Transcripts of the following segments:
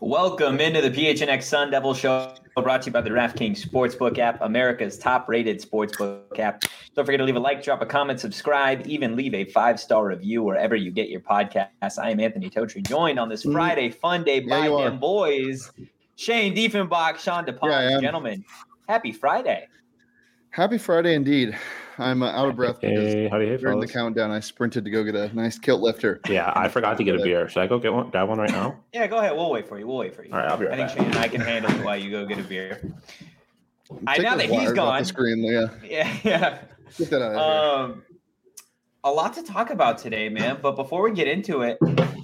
Welcome into the PHNX Sun Devil Show, brought to you by the DraftKings Sportsbook app, America's top-rated sportsbook app. Don't forget to leave a like, drop a comment, subscribe, even leave a five-star review wherever you get your podcasts. I am Anthony Totri, joined on this Mm. Friday fun day by you them boys, Shane Diefenbach, Sean DePont. Yeah, Gentlemen, happy Friday. Happy Friday indeed. I'm uh, out of breath because Hey, how do you hey, during the countdown I sprinted to go get a nice kilt lifter. Yeah, I forgot to get a beer. Should I go get one? Grab one right now? Yeah, go ahead. We'll wait for you. We'll wait for you. All right, I'll be right I think back. Shane and I can handle it while you go get a beer. I Take now that he's wires off gone. the screen, yeah, Yeah, yeah. get that out of here. Um, a lot to talk about today, man. But before we get into it,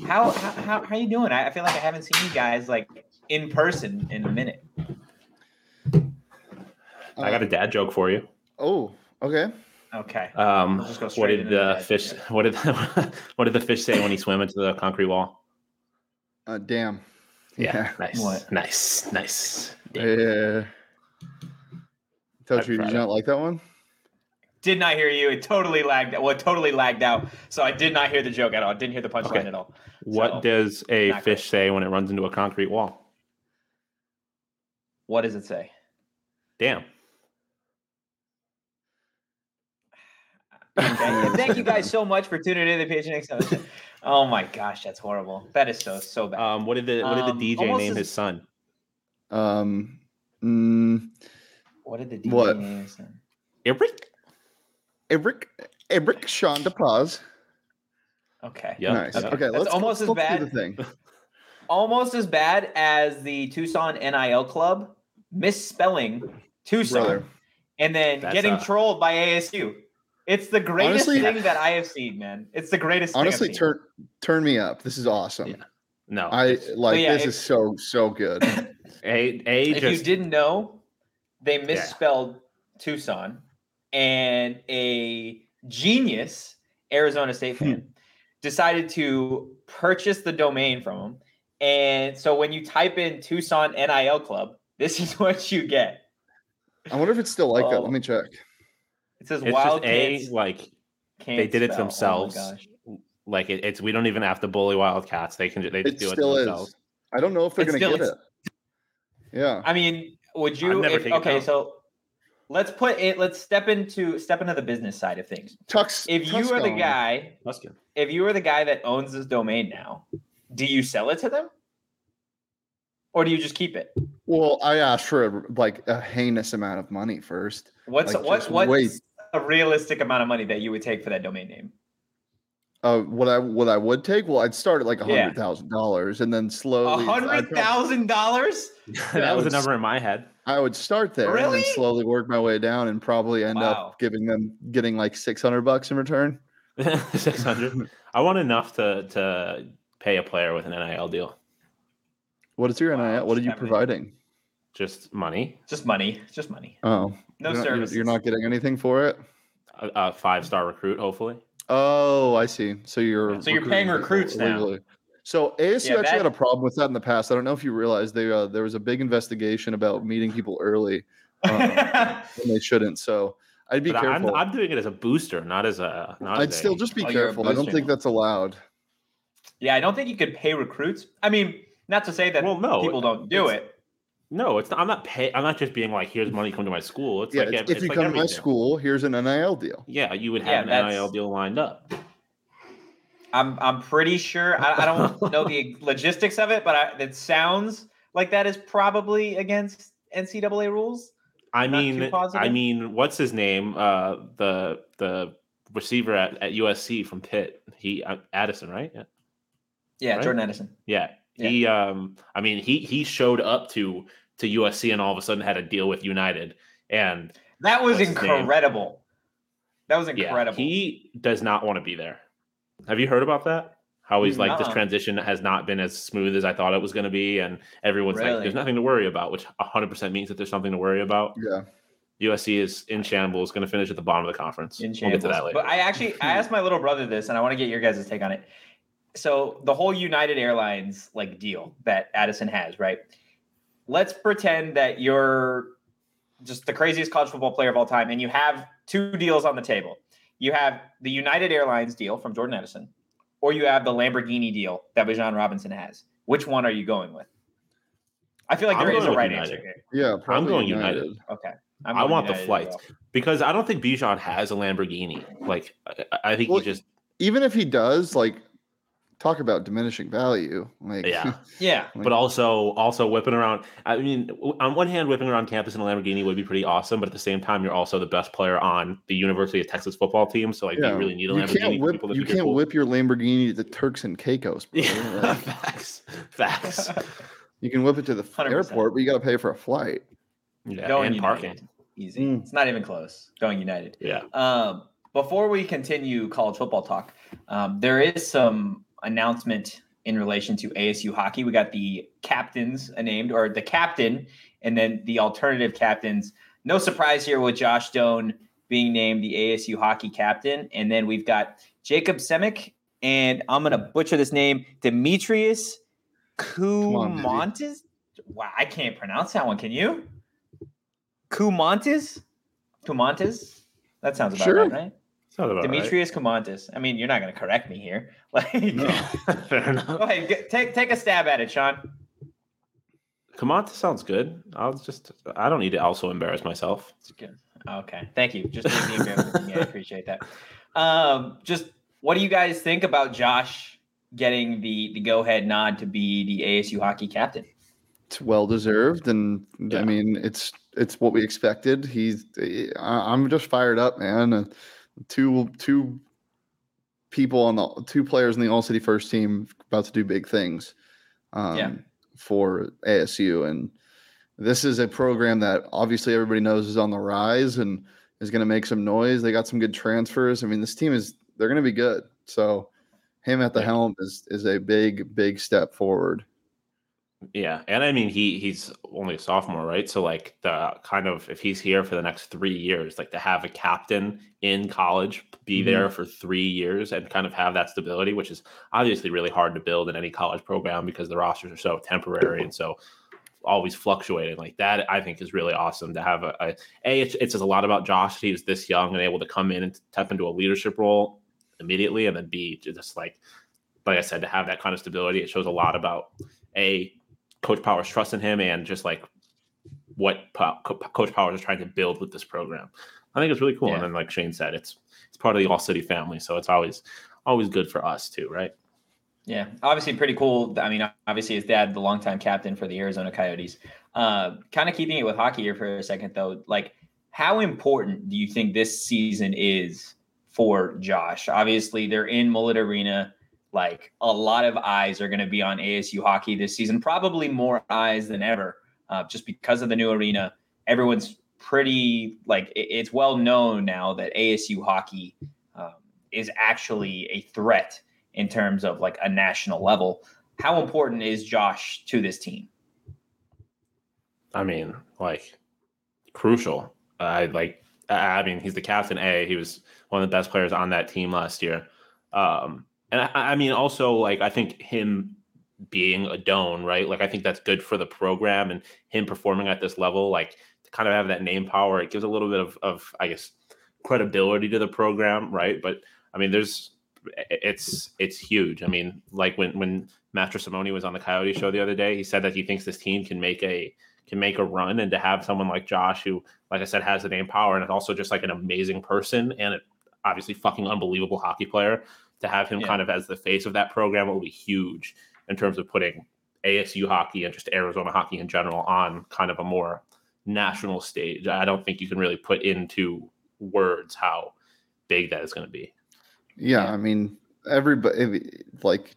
how how how, how you doing? I, I feel like I haven't seen you guys like in person in a minute. I got a dad joke for you. Oh, okay. Okay. Um, Let's just go what did the the fish? joke. What did what did the fish say when he swam into the concrete wall? Uh, damn. Yeah, nice, What? nice, nice. Yeah. yeah. Told you, did you Friday. not like that one? Did not hear you. It totally lagged. Well, it totally lagged out. So I did not hear the joke at all. I Didn't hear the punchline Okay. at all. What So, does a fish great. say when it runs into a concrete wall? What does it say? Damn. Okay. Thank you guys so much for tuning in to the PHNX. Oh my gosh, that's horrible. That is so so bad. Um, what did the what did Um, the DJ almost name as- his son? Um, mm, what did the DJ what? name say? Eric. Eric, Eric Sean DePaz. Okay. Yep. nice. yep. Okay, That's let's almost let's as bad. The thing. almost as bad as the Tucson NIL club misspelling Tucson Brother. and then That's, getting uh, trolled by ASU. It's the greatest Honestly- thing that I have seen, man. It's the greatest. Honestly, thing turn turn me up. This is awesome. Yeah. No. I like yeah, this if- is so so good. a a. If just you didn't know, they misspelled Tucson, and a genius Arizona State Hmm. fan decided to purchase the domain from them. And so when you type in Tucson NIL club, this is what you get. I wonder if it's still like that. Oh. Let me check. It says it's wild a like can't they did it spell. Oh themselves. gosh. like it, it's we don't even have to bully wildcats. They can ju- they just It do it still themselves. is. I don't know if they're It gonna still get is. it. Yeah. I mean, would you? never if- taken okay, so let's put it. Let's step into step into the business side of things. Tux. If you are the guy, Tuscan. if you are the guy that owns this domain now, do you sell it to them, or do you just keep it? Well, I asked for a, like a heinous amount of money first. What's Like, what just what's wait. A realistic amount of money that you would take for that domain name? Uh, what I what I would take? Well, I'd start at like a Yeah. hundred thousand dollars, and then A slowly. I'd hundred prob- thousand dollars? that was a number in my head. I would start there and Really? then slowly work my way down, and probably end Wow. up giving them getting like six hundred bucks in return. Six hundred. I want enough to to pay a player with an NIL deal. What is your Wow, NIL? What are you seventy. providing? Just money. Just money. Just money. Oh, No you're not, you're- not getting anything for it. A, a five star recruit, hopefully. Oh, I see. So you're So you're paying recruits people now. So ASU Yeah, actually that- had a problem with that in the past. I don't know if you realized they uh, there was a big investigation about meeting people early um, when they shouldn't. So I'd be But I'm, careful. I'm doing it as a booster, not as a. Not I'd as still a, just be Oh, careful. I don't think that's allowed. yeah, I don't think you could pay recruits. I mean, not to say that Well, no, people don't do it. No, it's not. I'm not pay. I'm not just being like, "Here's money, come to my school." It's yeah, like it's- it's if you like come to my school, here's an NIL deal. Yeah, you would Yeah, have an NIL deal lined up. I'm I'm pretty sure. I, I don't know the logistics of it, but I, it sounds like that is probably against NCAA rules. I Not mean, I mean, what's his name? Uh, the the receiver at, at USC from Pitt. He uh, Addison, right? Yeah. Yeah, Right? Jordan Addison. Yeah. Yeah. He um I mean he he showed up to to USC and all of a sudden had a deal with United and That was What's his name? incredible. That was yeah incredible. he does not want to be there. Have you heard about that? How he's like this transition has not been as smooth as I thought it was going to be and everyone's like there's nothing to worry about which 100% means that there's something to worry about. Yeah. USC is in shambles going to finish at the bottom of the conference. in We'll get to that later. But I actually I asked my little brother this, and I want to get your guys' take on it. So the whole United Airlines like deal that Addison has, right? Let's pretend that you're just the craziest college football player of all time, and you have two deals on the table. You have the United Airlines deal from Jordan Addison, or you have the Lamborghini deal that Bijan Robinson has. Which one are you going with? I feel like there is a right United. answer here. Yeah. Probably going United. Okay. I going want the United as flights well. because I don't think Bijan has a Lamborghini. Like I, I think Well, he just Even if he does, like, talk about diminishing value. Like, Yeah. Yeah. but also also whipping around. I mean, on one hand, whipping around campus in a Lamborghini would be pretty awesome, but at the same time, you're also the best player on the University of Texas football team. So like, yeah. you really need a lamborghini you can't whip. You can't cool? whip your Lamborghini to the Turks and Caicos. bro. Yeah, Like, facts, facts. you can whip it to the 100%. airport, but you got to pay for a flight. Yeah, Going and United. parking. Easy. Mm. It's not even close. Going United. Yeah, Um, before we continue college football talk, um, there is some announcement in relation to ASU hockey. We got the captains named, or the captain, and then the alternative captains. No surprise here with Josh Doan being named the ASU hockey captain, and then we've got Jacob Semick, and I'm gonna butcher this name, Demetrius on. Kumontes. Wow, I can't pronounce that one. Can you? Kumontes? Kumontes? That sounds about Sure. right, right? Sounds about Demetrius Kumontes. I mean, you're not going to correct me here. Like, right. Fair enough. go ahead, get, take take a stab at it, Sean. Kamata sounds good. I'll just. I don't need to also embarrass myself. It's good. Okay, thank you. Just leave me embarrassed me. I appreciate that. Um, just what do you guys think about Josh getting the the go ahead nod to be the ASU hockey captain? It's well deserved, and Yeah. I mean, it's it's what we expected. He's. I- I'm just fired up, man. Two two people on the two players in the All City First team about to do big things. Um, Yeah. For ASU, and this is a program that obviously everybody knows is on the rise and is going to make some noise. They got some good transfers. I mean, this team is they're going to be good. So him at the Yeah. helm is is a big big step forward. Yeah, and I mean he he's only a sophomore, right? So like the kind of if he's here for the next three years, like to have a captain in college be Mhm. there for three years and kind of have that stability, which is obviously really hard to build in any college program because the rosters are so temporary and so always fluctuating like that. I think is really awesome to have a, a, a it's, it says a lot about Josh. He's this young and able to come in and step into a leadership role immediately, and then B just like like I said to have that kind of stability. It shows a lot about a Coach Powers trust in him and just like what Po- Co- Coach Powers is trying to build with this program. I think it's really cool. Yeah. And then, like Shane said, it's it's part of the All City family, so it's always always good for us too, right? Yeah, obviously pretty cool. I mean, obviously his dad, the longtime captain for the Arizona Coyotes. Uh, kind of keeping it with hockey here for a second, though. Like, how important do you think this season is for Josh? Obviously, they're in Mullet Arena. Like, a lot of eyes are going to be on ASU hockey this season. Probably more eyes than ever, uh, just because of the new arena. Everyone's pretty like it's well known now that ASU hockey um, is actually a threat in terms of like a national level. How important is Josh to this team? I mean, like crucial. I like. I mean, he's the captain. A. He was one of the best players on that team last year. Um, and I, I mean, also like I think him being a Doan, right? Like I think that's good for the program and him performing at this level. Like to kind of have that name power, it gives a little bit of, of I guess, credibility to the program, right? But I mean, there's it's it's huge. I mean, like when when Mastrosimone was on the Coyote show the other day, he said that he thinks this team can make a can make a run, and to have someone like Josh, who, like I said, has the name power and is also just like an amazing person and obviously fucking unbelievable hockey player, to have him yeah. kind of as the face of that program will be huge in terms of putting ASU hockey and just Arizona hockey in general on kind of a more national stage. I don't think you can really put into words how big that is going to be. Yeah, I mean, everybody like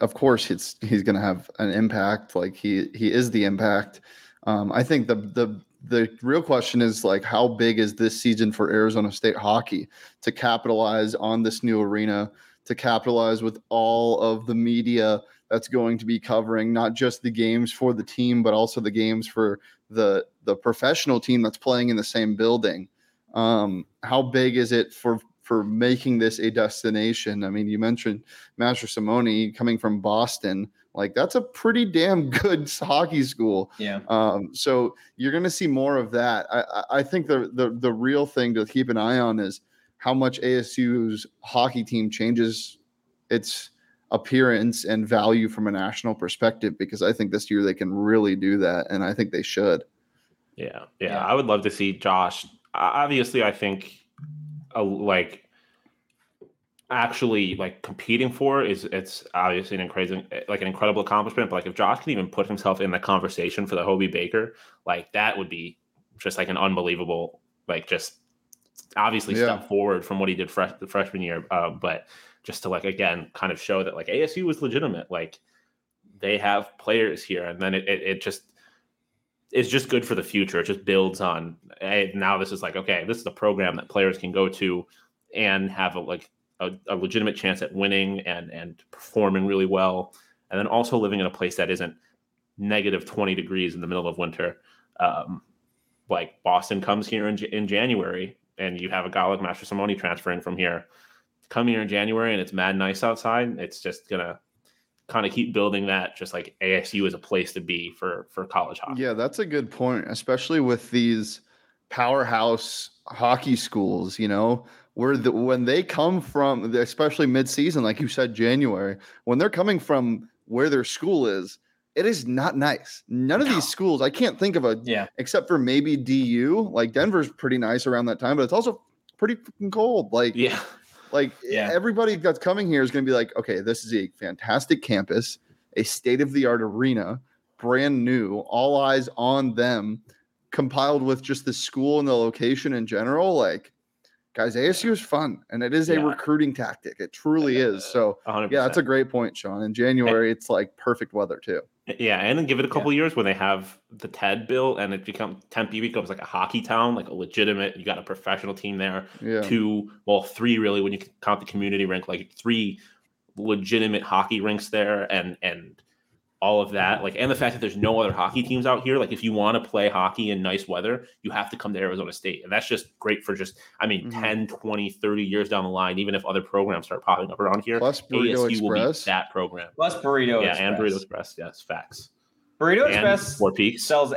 of course it's he's going to have an impact like he he is the impact um i think the the the real question is like how big is this season for arizona state hockey to capitalize on this new arena to capitalize with all of the media that's going to be covering not just the games for the team but also the games for the the professional team that's playing in the same building? Um how big is it for for making this a destination. I mean, you mentioned Mastrosimone coming from Boston. Like that's a pretty damn good hockey school. Yeah. Um, so you're going to see more of that. I, I think the, the the real thing to keep an eye on is how much ASU's hockey team changes its appearance and value from a national perspective. Because I think this year they can really do that, and I think they should. Yeah, yeah. yeah. I would love to see Josh. Obviously, I think a, like actually like competing for is it's obviously an crazy like an incredible accomplishment. But like if josh can even put himself in the conversation for the hobey baker like that would be just like an unbelievable like just obviously yeah. step forward from what he did fresh the freshman year. Uh, but just to like again kind of show that like asu was legitimate. Like they have players here. And then it, it, it just is just good for the future. It just builds on. Hey, now this is like okay, this is a program that players can go to and have a like a, a, legitimate chance at winning and and performing really well, and then also living in a place that isn't negative twenty degrees in the middle of winter. Um, like Boston comes here in, in January, and you have a guy like Mastrosimone transferring from here. Come here in January, and it's mad nice outside. It's just gonna kind of keep building that just like ASU is a place to be for for college hockey. Yeah, that's a good point, especially with these powerhouse hockey schools, you know, where the when they come from, especially mid-season like you said January, when they're coming from where their school is, it is not nice. None of these schools, I can't think of a yeah, except for maybe DU. Like Denver's pretty nice around that time, but it's also pretty cold. Like yeah, like yeah. everybody that's coming here is going to be like, okay, this is a fantastic campus, a state of the art arena, brand new, all eyes on them, compiled with just the school and the location in general. Like, guys, ASU is fun and it is yeah. a recruiting tactic. It truly is. So, 100%. yeah, that's a great point, Sean. In January, it's like perfect weather too. Yeah, and then give it a couple yeah. years when they have the TED bill and it becomes Tempe becomes like a hockey town, like a legitimate. You got a professional team there. Yeah. Two, well, three really when you count the community rink, like three legitimate hockey rinks there, and and all of that like and the fact that there's no other hockey teams out here like if you want to play hockey in nice weather you have to come to arizona state and that's just great for just i mean mm-hmm. 10 20 30 years down the line even if other programs start popping up around here plus burrito ASU express will be that program. Plus burrito yeah express. and burrito express. Yes facts. Burrito and express four peaks. sells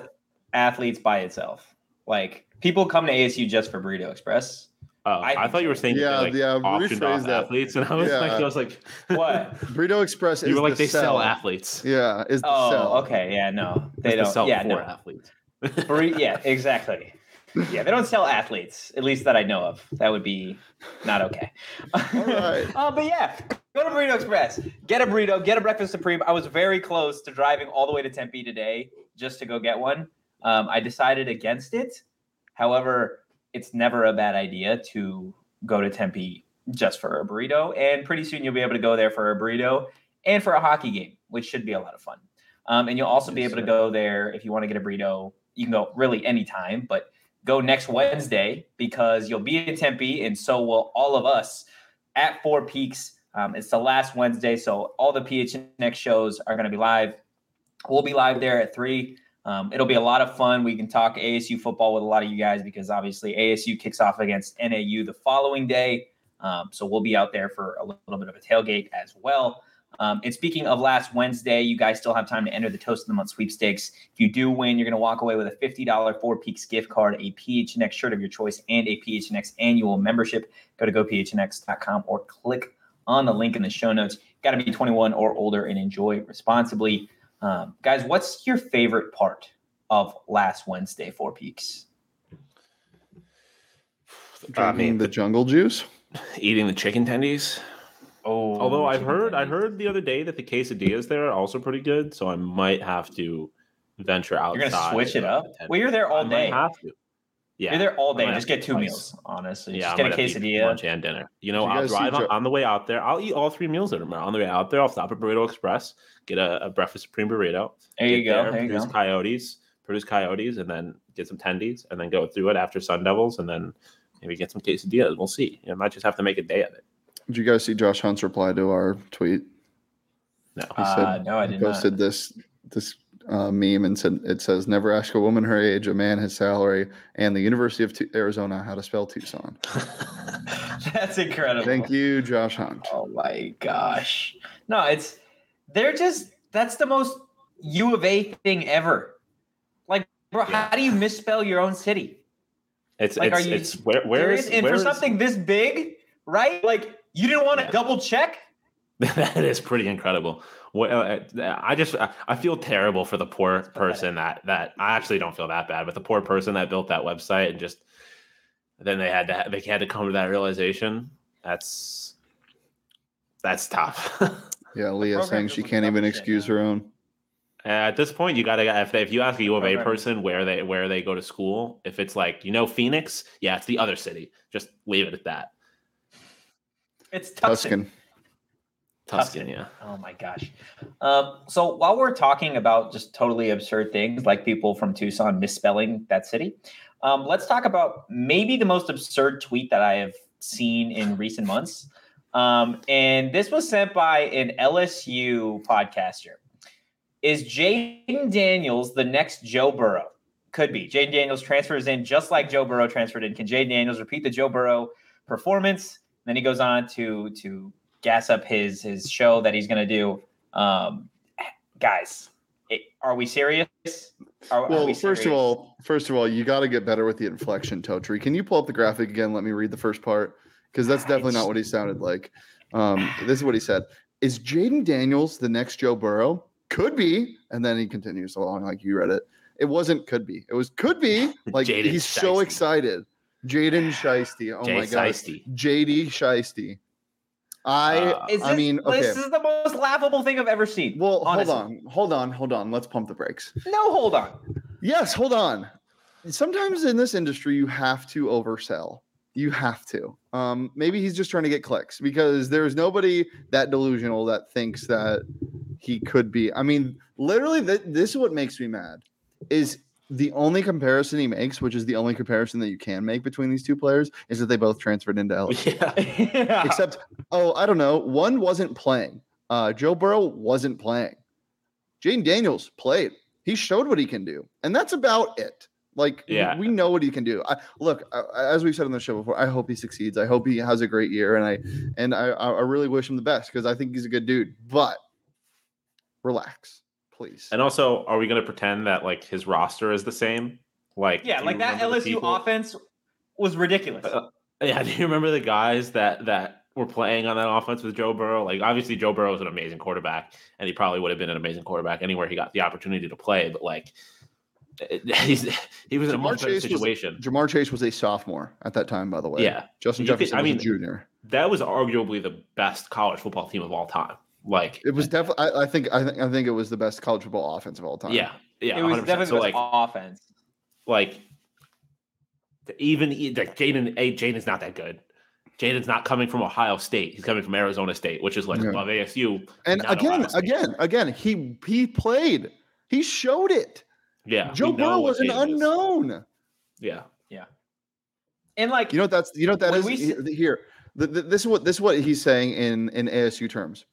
athletes by itself. Like people come to asu just for burrito express Oh, I, I, thought you were saying yeah, like, yeah, auctioned off that. athletes, and I was yeah. like, I was like, what? Burrito Express. Is You were like, the they sell. sell athletes. Yeah, is the oh, sell. okay, yeah, no, they it's don't sell yeah, for no. athletes. Burrito, yeah, exactly. Yeah, they don't sell athletes, at least that I know of. That would be not okay. All right. uh, but yeah, go to Burrito Express, get a burrito, get a breakfast supreme. I was very close to driving all the way to Tempe today just to go get one. Um, I decided against it. However, it's never a bad idea to go to Tempe just for a burrito. And pretty soon you'll be able to go there for a burrito and for a hockey game, which should be a lot of fun. Um, and you'll also be able to go there if you want to get a burrito. You can go really anytime, but go next Wednesday because you'll be in Tempe, and so will all of us at Four Peaks. Um, it's the last Wednesday, so all the PHNX shows are going to be live. We'll be live there at three. Um, it'll be a lot of fun. We can talk ASU football with a lot of you guys because obviously ASU kicks off against NAU the following day. Um, so we'll be out there for a little bit of a tailgate as well. Um, and speaking of last Wednesday, you guys still have time to enter the Toast of the Month sweepstakes. If you do win, you're going to walk away with a $50 Four Peaks gift card, a PHNX shirt of your choice, and a PHNX annual membership. Go to gophnx.com or click on the link in the show notes. Got to be 21 or older and enjoy responsibly. Um, guys, what's your favorite part of last Wednesday, Four Peaks? I mean, the jungle juice. eating the chicken tendies. Oh, Although I've chicken heard, I heard the other day that the quesadillas there are also pretty good, so I might have to venture outside. you're gonna switch it up. Well, you're there I all might day. have to. Yeah, You're there all day. Just get two twice. meals, honestly. Yeah, just get a gonna have quesadilla. lunch and dinner. You know, you I'll drive on, Jo- on the way out there. I'll eat all three meals that are on the way out there. I'll stop at Burrito Express, get a, a breakfast supreme burrito. There you get go. There, There you produce go. coyotes, produce coyotes, and then get some tendies, and then go through it after Sun Devils, and then maybe get some quesadillas. We'll see. I might just have to make a day of it. Did you guys see Josh Hunt's reply to our tweet? No, He Uh, no, I he did not. posted this this uh, meme and said it says never ask a woman her age, a man his salary, and the University of Tu- Arizona how to spell Tucson. That's incredible. Thank you, Josh Hunt. Oh my gosh. No, it's they're just that's the most U of A thing ever. Like, bro, Yeah. how do you misspell your own city? it's Like, it's are you it's where where is Serious? and where for is- something this big, right? Like you didn't want to Yeah. double check? that is pretty incredible. Well, uh, I just I I feel terrible for the poor person that that I actually don't feel that bad, but the poor person that built that website and just then they had to they had to come to that realization. That's that's tough. Yeah, Leah saying she can't even excuse now. her own. At this point, you gotta if if you ask a U of A Program. person where they where they go to school, if it's like you know Phoenix, yeah, it's the other city. Just leave it at that. It's Tuscan. Tuscan. Tuscan, yeah. Oh my gosh. Um, so while we're talking about just totally absurd things like people from Tucson misspelling that city, um, let's talk about maybe the most absurd tweet that I have seen in recent months. Um, and this was sent by an LSU podcaster. Is Jayden Daniels the next Joe Burrow? Could be. Jayden Daniels transfers in just like Joe Burrow transferred in. Can Jayden Daniels repeat the Joe Burrow performance? Then he goes on to to gas up his his show that he's going to do. Um, guys, it, are we serious? Are, are Well, we first of all, first of all, you got to get better with the inflection, Totri. Can you pull up the graphic again? Let me read the first part because that's definitely It's- not what he sounded like. Um, this is what he said: Is Jayden Daniels the next Joe Burrow? Could be, and then he continues along like you read it. It wasn't could be. It was could be. Like he's so excited. Jayden Shiesty. Oh Jay my god. Shiesty. JD Shiesty. I Uh, Is I this- mean, okay. this is the most laughable thing I've ever seen. well, honestly. hold on, hold on, hold on. Let's pump the brakes. No, hold on. Yes, hold on. Sometimes in this industry, you have to oversell. You have to. Um, maybe he's just trying to get clicks because there's nobody that delusional that thinks that he could be. I mean, literally, th- this is what makes me mad. Is the only comparison he makes, which is the only comparison that you can make between these two players, is that they both transferred into LSU. Yeah. Yeah. Except, oh, I don't know. One wasn't playing. Uh, Joe Burrow wasn't playing. Jane Daniels played. He showed what he can do, and that's about it. Like, Yeah. we know what he can do. I, look, I, I- as we've said on the show before, I hope he succeeds. I hope he has a great year, and I and I, I I really wish him the best because I think he's a good dude. But relax, please. And also, are we going to pretend that like his roster is the same? Like, yeah, like that LSU offense was ridiculous. Uh, Yeah, do you remember the guys that that were playing on that offense with Joe Burrow? Like, obviously, Joe Burrow is an amazing quarterback, and he probably would have been an amazing quarterback anywhere he got the opportunity to play. But like, he's he was in a much better Chase was- situation. Ja'Marr Chase was a sophomore at that time, by the way. Yeah, Justin You could- Jefferson I was mean, a junior. that was arguably the best college football team of all time. Like, It was definitely. I, I think. I think. I think it was the best college football offense of all time. yeah, yeah, it was 100%. definitely so the like, offense. like even like Jayden, a Jayden's not that good. Jayden's not coming from Ohio State. He's coming from Arizona State, which is like Yeah. above ASU. And again, again, again, he he played. He showed it. yeah, Joe Burrow what was an Jayden is. unknown. Yeah, Yeah. And like You know that's you know what that we He- here. th- th- this is what this is what he's saying in in ASU terms.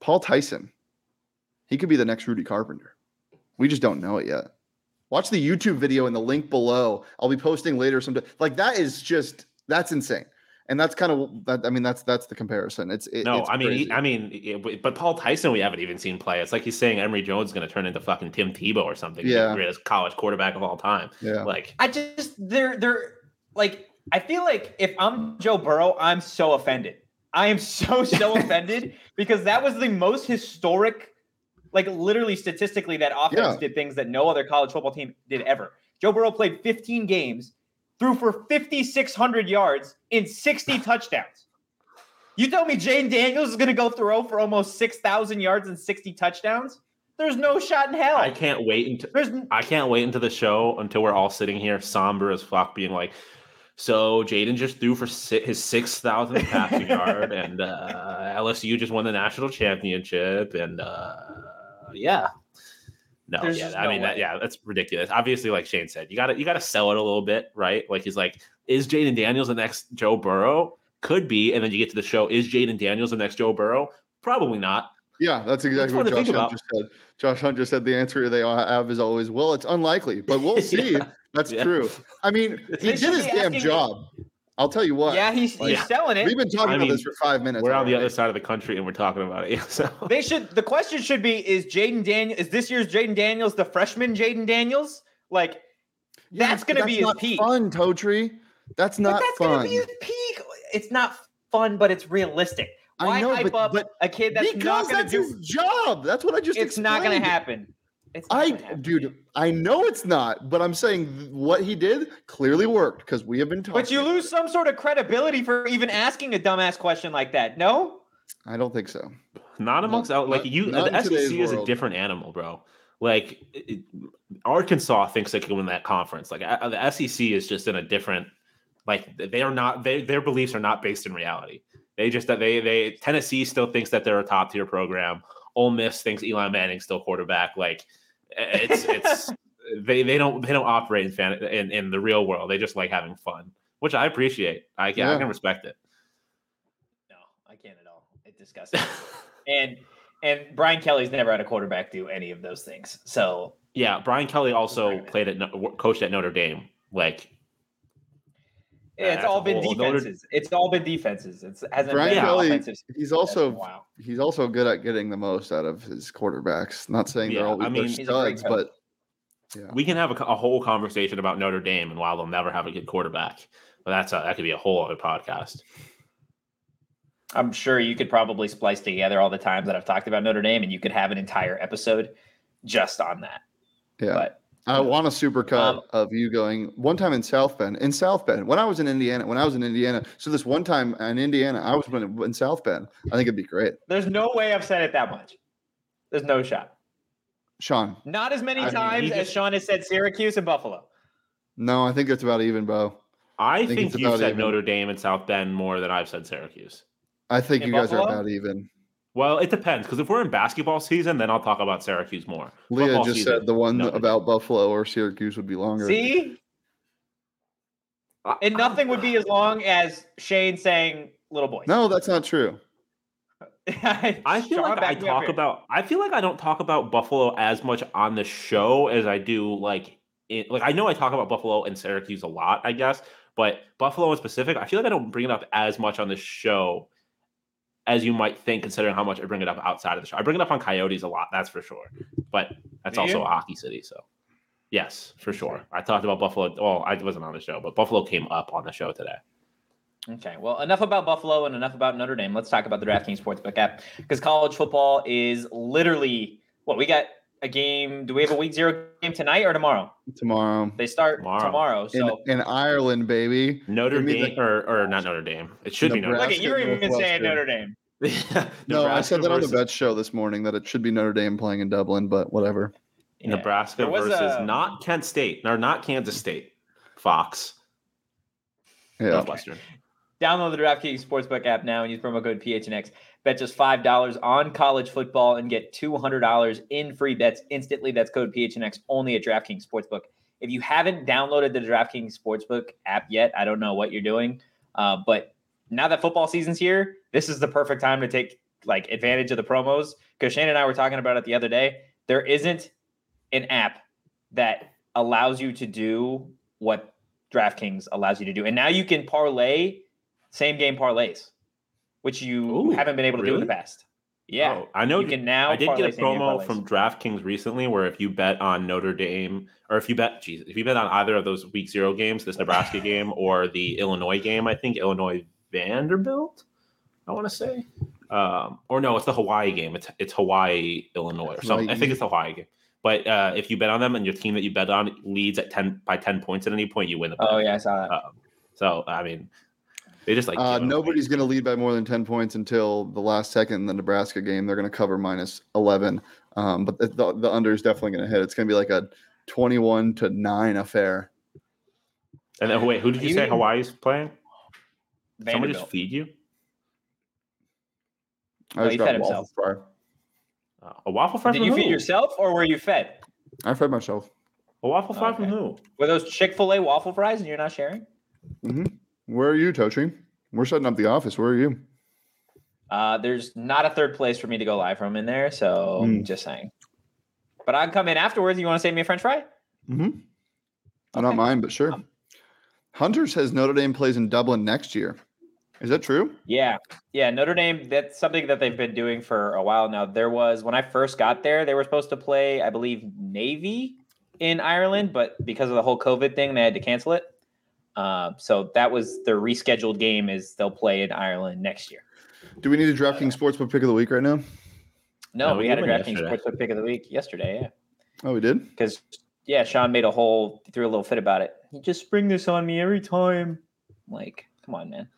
Paul Tyson, he could be the next Rudy Carpenter. We just don't know it yet. Watch the YouTube video in the link below. I'll be posting later sometime. Like that is just that's insane. And that's kind of that. I mean, that's that's the comparison. It's it, no, it's I mean, he. I mean, it- but Paul Tyson, we haven't even seen play. It's like he's saying Emory Jones is going to turn into fucking Tim Tebow or something. Yeah. the greatest college quarterback of all time. yeah. Like, I just they're they're like I feel like if I'm Joe Burrow, I'm so offended. I am so so offended because that was the most historic Like literally statistically, that offense Yeah. did things that no other college football team did ever. Joe Burrow played 15 games, threw for 5,600 yards in 60 touchdowns. You tell me Jane Daniels is going to go throw for almost 6,000 yards and 60 touchdowns? There's no shot in hell. I can't wait until There's I can't wait until the show until we're all sitting here somber as fuck, being like, "So Jayden just threw for si- his six thousandth passing yard, and uh, LSU just won the national championship, and uh, yeah." No, There's yeah, I no mean, that, yeah, that's ridiculous. Obviously, like Shane said, you got to you got to sell it a little bit, right? Like he's like, is Jayden Daniels the next Joe Burrow? Could be, and then you get to the show. Is Jayden Daniels the next Joe Burrow? Probably not. Yeah, that's exactly fun what Josh Hunt just said. Josh Hunt just said the answer they all have is always, well, it's unlikely, but we'll see. Yeah. That's Yeah. true. I mean, he They did his damn asking- job. I'll tell you what. yeah, he's, he's selling it. We've been talking I about mean, this for five minutes. We're on the other side of the country, and we're talking about it. Yeah, So They should. The question should be: Is Jayden Daniel? Is this year's Jayden Daniels the freshman Jayden Daniels? Like Yeah, that's gonna be his peak. Fun, Totri. That's but not that's fun. gonna be his peak. It's not fun, but it's realistic. I know, hype but- up but a kid that's because not gonna that's do? his job. That's what I just. It's not gonna happen. It's not I, gonna happen. dude, I know it's not, but I'm saying what he did clearly worked because we have been talking. But you lose some sort of credibility for even asking a dumbass question like that. No. I don't think so. not amongst out like you. not The SEC today's is a different animal, bro. Like it, Arkansas thinks they can win that conference. Like uh, the SEC is just in a different. Like they are not. They, their beliefs are not based in reality. They just that they they Tennessee still thinks that they're a top tier program. Ole Miss thinks Eli Manning's still quarterback. Like eh, it's it's they they don't they don't operate in fan in, in the real world. They just like having fun, which I appreciate. I can I can respect it. No, I can't at all. It disgusts me. and and Brian Kelly's never had a quarterback do any of those things. So Yeah, Brian Kelly also played at coached at Notre Dame. Like yeah, it's all been defenses. It's all been defenses. It's hasn't Brian been Kelly, offensive. He's also he's also good at getting the most out of his quarterbacks. Not saying they're all always I mean, they're he's a great studs, but yeah. we can have a, a whole conversation about Notre Dame and why they'll never have a good quarterback. But that's a, that could be a whole other podcast. I'm sure you could probably splice together all the times that I've talked about Notre Dame, and you could have an entire episode just on that. Yeah. But I want a supercut Um, of you going one time in South Bend. In South Bend, when I was in Indiana, when I was in Indiana, so this one time in Indiana, I was in, in South Bend. I think it'd be great. there's no way I've said it that much. There's no shot. Sean, Not as many I mean, times he as just- Sean has said Syracuse and Buffalo. no, I think it's about even, Bo. I think think, it's you've about said even. Notre Dame and South Bend more than I've said Syracuse. I think In you guys are about even. Well, it depends because if we're in basketball season, then I'll talk about Syracuse more. Leah Football just season, said the one Notre Dame. about Buffalo or Syracuse would be longer. See? Uh, and nothing would be as long as Shane saying little boy." No, that's not true. I feel like I talk about. I feel like I don't talk about Buffalo as much on the show as I do like. In, like I know I talk about Buffalo and Syracuse a lot, I guess, but Buffalo in specific, I feel like I don't bring it up as much on the show as you might think, considering how much I bring it up outside of the show. I bring it up on Coyotes a lot, that's for sure. But that's Do also you? a hockey city, so yes, for sure. I talked about Buffalo. Well, I wasn't on the show, but Buffalo came up on the show today. Okay, well, enough about Buffalo and enough about Notre Dame. Let's talk about the DraftKings Sportsbook app because college football is literally what we got a game. Do we have a week zero game tonight or tomorrow? Tomorrow They start Tomorrow. tomorrow. in, so in Ireland, baby. Notre Give me the- Dame or, or not Notre Dame. It should be Notre look Dame. at you're even saying Notre Dame. No, I said Nebraska that on the bet show this morning that it should be Notre Dame playing in Dublin, but whatever. Yeah. Nebraska versus a- not Kent State or not Kansas State. Fox. Yeah. Northwestern. Download the DraftKings Sportsbook app now and use promo code PHNX. Bet just $5 on college football and get $200 in free bets instantly. That's code PHNX only at DraftKings Sportsbook. If you haven't downloaded the DraftKings Sportsbook app yet, I don't know what you're doing. Uh, but now that football season's here, this is the perfect time to take like advantage of the promos. Because Shane and I were talking about it the other day. There isn't an app that allows you to do what DraftKings allows you to do. And now you can parlay same game parlays, which you Ooh, haven't been able to do in the past. Yeah. Oh, I know you can now I did get a promo from DraftKings recently where if you bet on Notre Dame or if you bet Jesus, if you bet on either of those week zero games, this Nebraska game or the Illinois game, I think Illinois Vanderbilt, I want to say. Um, or no, it's the Hawaii game. It's it's Hawaii Illinois or something. I think it's the Hawaii game. But uh, if you bet on them and your team that you bet on leads at ten by ten points at any point, you win the bet. Oh yeah, I saw that. Um, so I mean, they just like Uh, give it away. nobody's going to lead by more than 10 points until the last second in the Nebraska game. They're going to cover minus 11. Um, but the, the, the under is definitely going to hit. It's going to be like a 21 to 9 affair. And then wait, who did you You say Hawaii's playing? Someone just feed you? I Oh, just he fed waffle himself. fry. Uh, a waffle fry Did from you who? feed yourself or were you fed? I fed myself. A waffle fry from who? Were those Chick Fil A waffle fries and you're not sharing? Where are you, Tochi? We're setting up the office. Where are you? Uh, there's not a third place for me to go live from in there, so Mm. just saying. But I'd come in afterwards. You want to save me a French fry? Mm-hmm. Not mind, but sure. Hunter says Notre Dame plays in Dublin next year. Is that true? Yeah, yeah. Notre Dame. That's something that they've been doing for a while now. There was when I first got there, they were supposed to play, I believe, Navy in Ireland, but because of the whole COVID thing, they had to cancel it. Uh, so that was their rescheduled game. Is they'll play in Ireland next year. Do we need a DraftKings Sportsbook pick of the week right now? No, No, we we had a DraftKings. Sportsbook pick of the week yesterday. Yeah. Oh, we did? because yeah, Sean made a whole threw a little fit about it. You just spring this on me every time. Like, come on, man.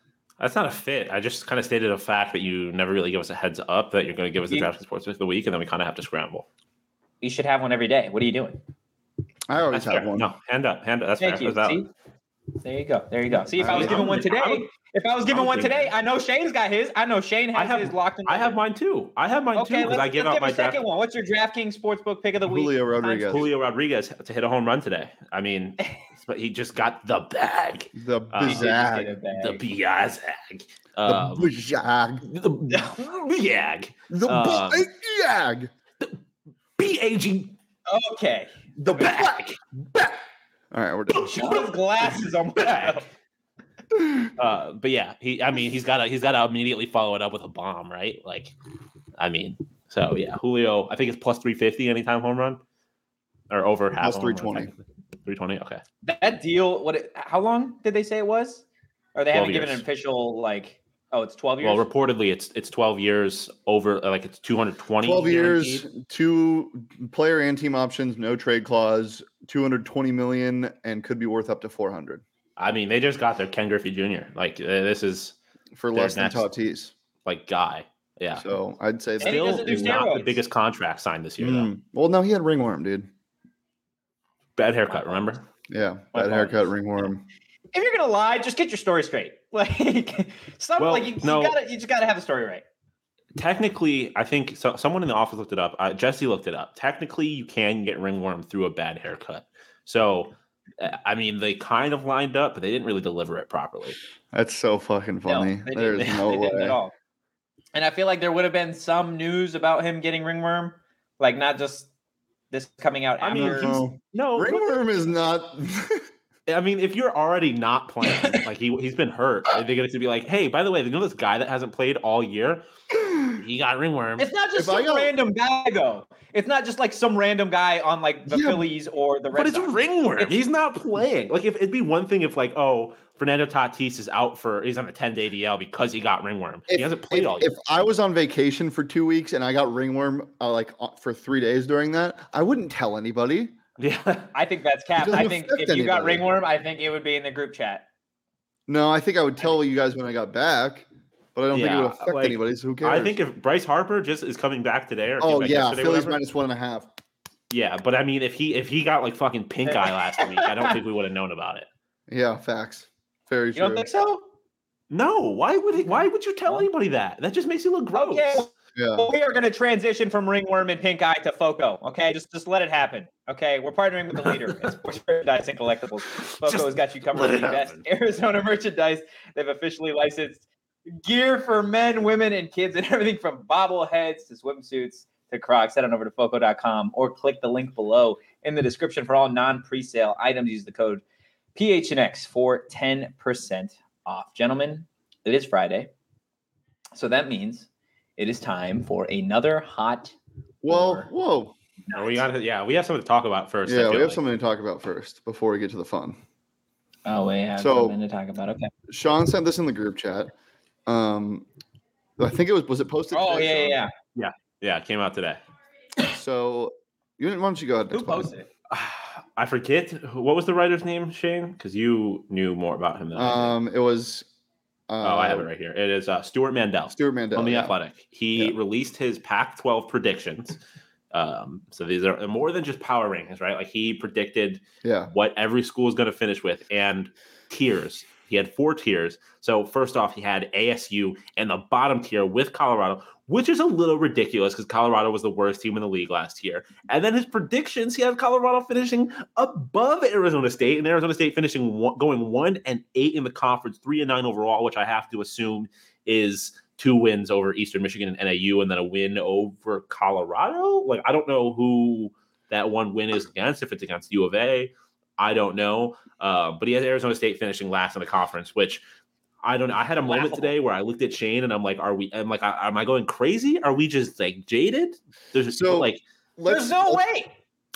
That's not a fit. I just kind of stated a fact that you never really give us a heads up that you're going to give us the draft DraftKings Sports Pick of the week, and then we kind of have to scramble. You should have one every day. What are you doing? I always That's have fair. one. No, hand up, hand up. That's Thank fair. you. That's. See? There you go. There you go. See, if I was I'm- giving one today, I'm- if I was giving I'm one today, I know Shane's got his. I know Shane has I have- his locked in. I have mine too. I have mine too Okay, because let's, I give let's out give my a second draft. one. What's your DraftKings Sportsbook pick of the week? Julio Rodriguez. Julio Rodriguez to hit a home run today. I mean, but he just got the bag, The Uh, He did just get Bizag. a bag. the biazag, The um, Bizag. the biag, The um, Bizag. b a g, Okay. the bag. Bag. All right, we're done. Sean's glasses on my Bag. Uh, but yeah, he. I mean, he's got to. He's got to immediately follow it up with a bomb, right? Like, I mean, so yeah, Julio. I think it's plus three fifty anytime home run, or over half. Plus Three twenty. Okay. That deal. What? It, how long did they say it was? Or they 12 haven't given an official like? Oh, it's twelve years. Well, reportedly, it's it's twelve years over. Like it's two hundred twenty. 12 years, two player and team options, no trade clause, 220 million, and could be worth up to 400 I mean, they just got their Ken Griffey Jr. Like uh, this is for Their less than next- Tatis. like guy. Yeah. So I'd say And that. he Still doesn't do the biggest contract signed this year, though. Mm. Well, no, he had ringworm, dude. Bad haircut, remember? Yeah, bad haircut, apologies. ringworm. if you're gonna lie, just get your story straight. Like, some Well, like you, no. you gotta, you just gotta have the story right. Technically, I think so, someone in the office looked it up. Uh, Jesse looked it up. Technically, you can get ringworm through a bad haircut. So, uh, I mean, they kind of lined up, but they didn't really deliver it properly. That's so fucking funny. No, There's didn't, no they way. at all. And I feel like there would have been some news about him getting ringworm, like not just this coming out I mean, no, Ringworm is not. I mean, if you're already not playing, like he he's been hurt, are they going to be like, hey, by the way, you know this guy that hasn't played all year? He got ringworm. it's not just If some got- random guy though. It's not just like some random guy on like the Yeah, Phillies or the Red But it's Sox. ringworm. It's- He's not playing. Like if it'd be one thing if like, oh, Fernando Tatis is out for he's on a 10 day DL because he got ringworm. If, he hasn't played if, all year. if I was on vacation for two weeks and I got ringworm uh, like uh, for three days during that, I wouldn't tell anybody. yeah. I think that's cap. I think affect if you got ringworm, I think it would be in the group chat. No, I think I would tell you guys when I got back, but I don't think it would affect like, anybody. So who cares? I think if Bryce Harper just is coming back today or Oh yeah, yesterday, Phillies whatever, minus one and a half. yeah, but I mean if he if he got like fucking pink eye last week, I don't think we would have known about it. Yeah, facts. Very You true. don't think so? No, why would he, why would you tell anybody that? That just makes you look gross. Okay. Yeah. We are going to transition from ringworm and pink eye to Foco. Okay, just just let it happen. Okay, we're partnering with the leader in sports merchandise and collectibles. Foco has got you covered with the best. Arizona merchandise. They've officially licensed gear for men, women, and kids, and everything from bobbleheads to swimsuits to Crocs. Head on over to Foco.com or click the link below in the description for all non-presale items. Use the code PHNX for ten percent off, gentlemen. It is Friday, so that means it is time for another hot. Well, whoa. No, we got yeah, we have something to talk about first. Yeah, we have like. something to talk about first before we get to the fun. Oh, we have So- something to talk about. Okay. Sean sent this in the group chat. Um, I think it was was it posted? Oh today, yeah, yeah, Sean? yeah. Yeah, it came out today. So you why don't you go ahead? and Who posted it? I forget what was the writer's name, Shane, because you knew more about him than I did. Um, it was. Uh, oh, I have it right here. It is uh, Stewart Mandel. Stewart Mandel. on the yeah. Athletic. He Yeah. released his Pac-12 predictions. Um, so these are more than just power rankings, right? Like he predicted Yeah. what every school is going to finish with and tiers. He had four tiers. So first off, he had ASU and the bottom tier with Colorado, which is a little ridiculous because Colorado was the worst team in the league last year. And then his predictions, he had Colorado finishing above Arizona State, and Arizona State finishing one, going one and eight in the conference, three and nine overall, which I have to assume is two wins over Eastern Michigan and NAU, and then a win over Colorado. Like I don't know who that one win is against. If it's against U of A, I don't know. Uh, but he has Arizona State finishing last in the conference, which I don't know. I had a moment Laughable. today where I looked at Shane and I'm like, are we? I'm like, I- am I going crazy? Are we just like jaded? There's So- like, There's no way.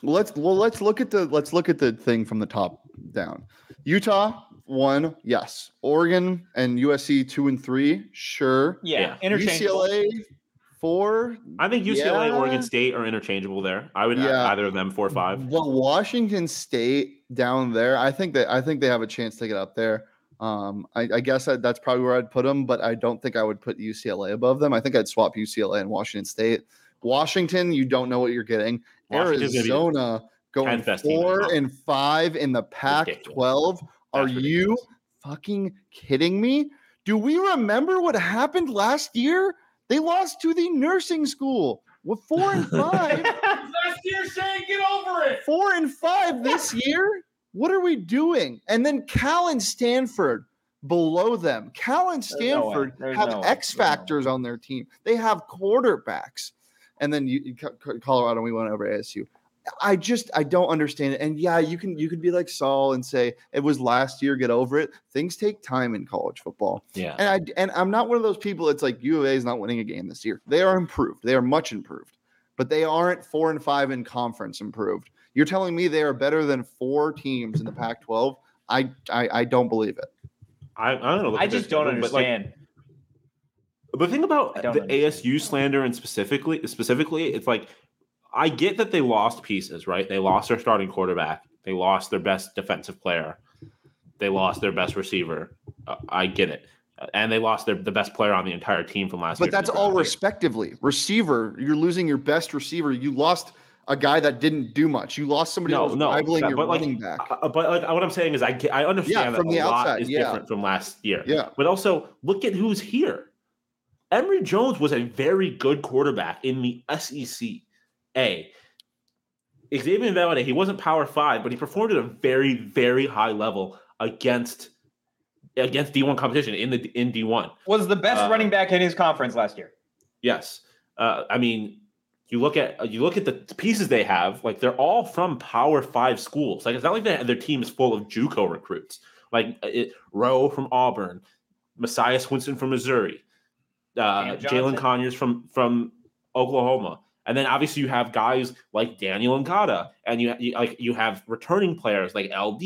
Let's well let's look at the let's look at the thing from the top down. Utah one, yes. Oregon and USC two and three, sure. Yeah, Yeah. interchangeable. UCLA four. I think UCLA, Yeah. Oregon State are interchangeable there. I would Yeah. either of them four or five. Well, Washington State down there, I think that I think they have a chance to get up there. Um, I, I guess that, that's probably where I'd put them, but I don't think I would put UCLA above them. I think I'd swap UCLA and Washington State. Washington, you don't know what you're getting. Washington's gonna be Arizona going 10th team four and five in the Pac 12. Are you fucking kidding me? Do we remember what happened last year? They lost to the nursing school with four and five. Last year, Shane, get over it. four and five this year. What are we doing? And then Cal and Stanford below them. Cal and There's no. Stanford have no. X There's no factors on their team. They have quarterbacks. And then you, you Colorado, we went over ASU. I just I don't understand it. And yeah, you can you could be like Saul and say it was last year. Get over it. Things take time in college football. Yeah. And I and I'm not one of those people. It's like U of A is not winning a game this year. They are improved. They are much improved, but they aren't four and five in conference improved. You're telling me they are better than four teams in the Pac-12? I I, I don't believe it. I, I'm gonna look I at just don't schedule, but, like, understand. But the thing about the understand. ASU slander and specifically specifically, it's like I get that they lost pieces, right? They lost their starting quarterback, they lost their best defensive player, they lost their best receiver. Uh, I get it, Uh, and they lost their the best player on the entire team from last year. But that's all respectively. Receiver, you're losing your best receiver. You lost a guy that didn't do much. You lost somebody No, who was no, rivaling that- your but, like, running back. Uh, but like what I'm saying is, I I understand yeah, from that the a lot outside, is yeah. different from last year. Yeah. But also, look at who's here. Emory Jones was a very good quarterback in the SEC. A. Xazavian Valladay, he wasn't power five, but he performed at a very, very high level against against D1 competition in the in D1. Was the best Uh, running back in his conference last year. Yes. Uh, I mean, you look at you look at the pieces they have. Like they're all from Power Five schools. Like it's not like they, their team is full of JUCO recruits. Like it, Rowe from Auburn, Messiah Swinson from Missouri, uh, Jalin Conyers from from Oklahoma, and then obviously you have guys like Daniel Ngata, and you, you like you have returning players like LD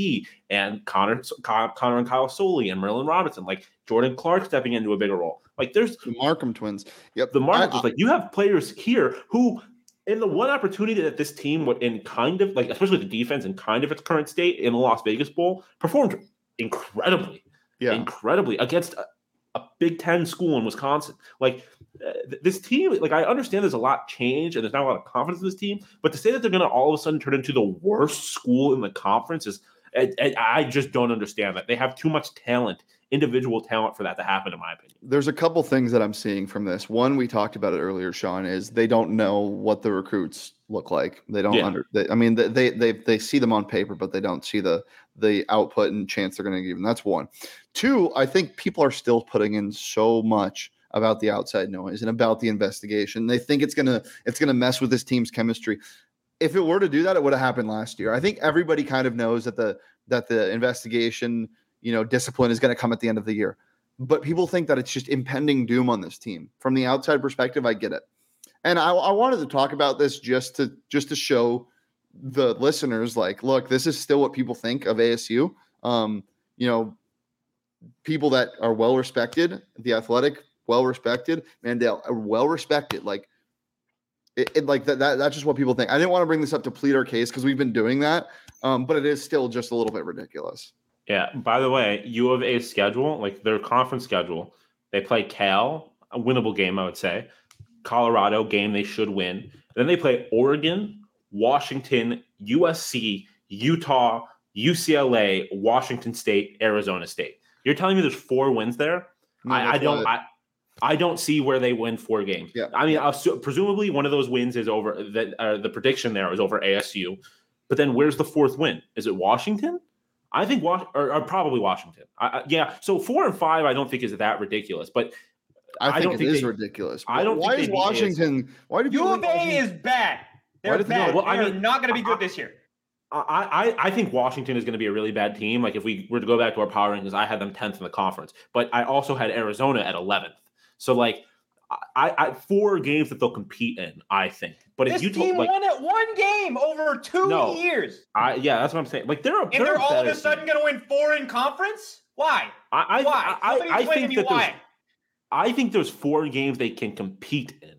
and Connor Con- Connor and Kyle Soelle and Merlin Robertson, like Jordan Clark stepping into a bigger role. Like there's The Markham twins. Yep. the was like you have players here who in the one opportunity that this team would in kind of like especially the defense in kind of its current state in the Las Vegas Bowl performed incredibly yeah. incredibly against a, a Big Ten school in Wisconsin. Like uh, this team, like I understand there's a lot change and there's not a lot of confidence in this team, but to say that they're going to all of a sudden turn into the worst school in the conference is, I, I- I just don't understand that. They have too much talent, individual talent for that to happen, in my opinion. There's a couple things that I'm seeing from this. One, we talked about it earlier, Shawn, is they don't know what the recruits look like. They don't Yeah. under. They, I mean, they, they they they see them on paper, but they don't see the the output and chance they're going to give them. That's one. Two, I think people are still putting in so much about the outside noise and about the investigation. They think it's gonna it's gonna mess with this team's chemistry. If it were to do that, it would have happened last year. I think everybody kind of knows that the that the investigation, you know, discipline is going to come at the end of the year but people think that it's just impending doom on this team. From the outside perspective, I get it. And I, I wanted to talk about this just to just to show the listeners, like, look, this is still what people think of ASU. Um, you know, people that are well respected, the athletic well respected. Mandel, well respected. Like, it, it like that, that. That's just what people think. I didn't want to bring this up to plead our case because we've been doing that, um, but it is still just a little bit ridiculous. Yeah. By the way, U of A schedule, like their conference schedule, they play Cal, a winnable game, I would say. Colorado game they should win. Then they play Oregon, Washington, USC, Utah, UCLA, Washington State, Arizona State. You're telling me there's four wins there? No, I, I don't. I, I don't see where they win four games. Yeah. I mean, I'll presumably one of those wins is over. That uh, the prediction there is over ASU, but then where's the fourth win? Is it Washington? I think Was- or, or probably Washington. I, I, yeah. So four and five, I don't think is that ridiculous. But I I think don't it think is they- ridiculous. I don't Why think is they beat Washington? Why do U of think A Washington- is bad. They're did they- bad. well, I They're mean, not going to be I- good this year. I, I, I think Washington is going to be a really bad team. Like if we were to go back to our power rankings, I had them tenth in the conference, but I also had Arizona at eleventh. So like, I, I four games that they'll compete in. I think. But if This you team told like, won at one game over two No. years, I yeah, that's what I'm saying. Like they're a, and they're, they're all of a sudden team. going to win four in conference. Why? I I, Why? I, I, I think that there's why. I think there's four games they can compete in.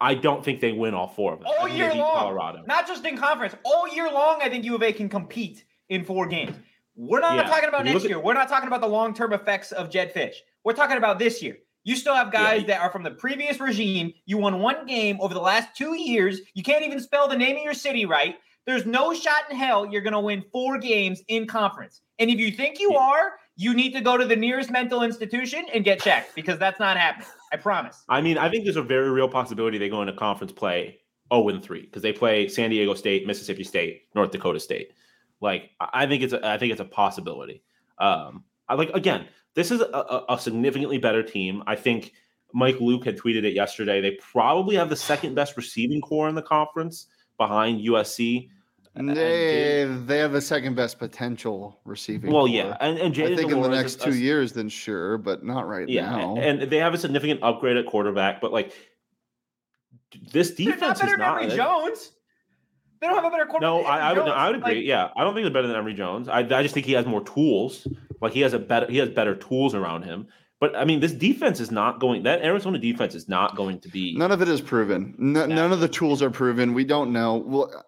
I don't think they win all four of them. All year long, Colorado. not just in conference. All year long, I think U of A can compete in four games. We're not Yeah. talking about next at- year. We're not talking about the long term effects of Jedd Fisch. We're talking about this year. You still have guys Yeah. that are from the previous regime. You won one game over the last two years. You can't even spell the name of your city right. There's no shot in hell you're going to win four games in conference. And if you think you Yeah. are, you need to go to the nearest mental institution and get checked because that's not happening. I promise. I mean, I think there's a very real possibility they go into conference play 0 and 3 because they play San Diego State, Mississippi State, North Dakota State. Like, I think it's a, I think it's a possibility. Um, I like again, this is a, a, a significantly better team. I think Mike Luke had tweeted it yesterday. They probably have the second best receiving corps in the conference behind USC. and They, they have the second best potential receiving. Well, corps. yeah, and, and I Jaden think in the next a- two years, then sure, but not right yeah, now. and they have a significant upgrade at quarterback. But like, this They're not defense better is than not. Emory Jones. They don't have a better quarterback. No, than I, I Emory would. no, I would agree. Like, yeah, I don't think they're better than Emory Jones. I, I just think he has more tools. Like he has a better. He has better tools around him. But I mean, this defense is not going. That Arizona defense is not going to be. None of it is proven. No, None of the tools are proven. We don't know. Well,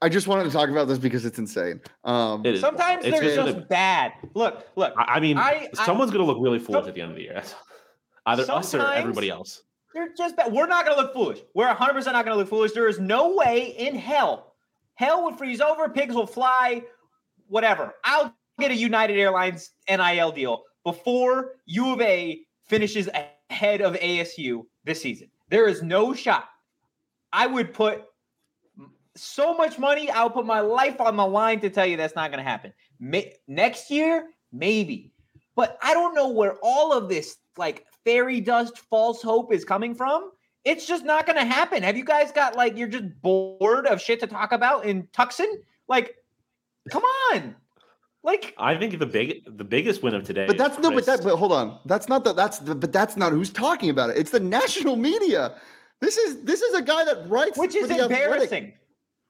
I just wanted to talk about this because it's insane. Um, It is Sometimes It's they're gonna- just bad. Look, look. I, I mean, I- I- someone's going to look really foolish Some- at the end of the year. Either us or everybody else. They're just bad. We're not going to look foolish. We're 100% not going to look foolish. There is no way in hell. Hell would freeze over. Pigs will fly. Whatever. I'll get a United Airlines NIL deal before U of A finishes ahead of ASU this season. There is no shot. I would put so much money. I'll put my life on the line to tell you that's not going to happen. May- next year, maybe. But I don't know where all of this like fairy dust false hope is coming from. It's just not going to happen. Have you guys got like you're just bored of shit to talk about in Tucson? Like, come on. Like, I think the big, the biggest win of today. but that's no. But that. But hold on. That's not the. That's the. But that's not who's talking about it. It's the national media. This is this is a guy that writes. which is The Athletic. embarrassing.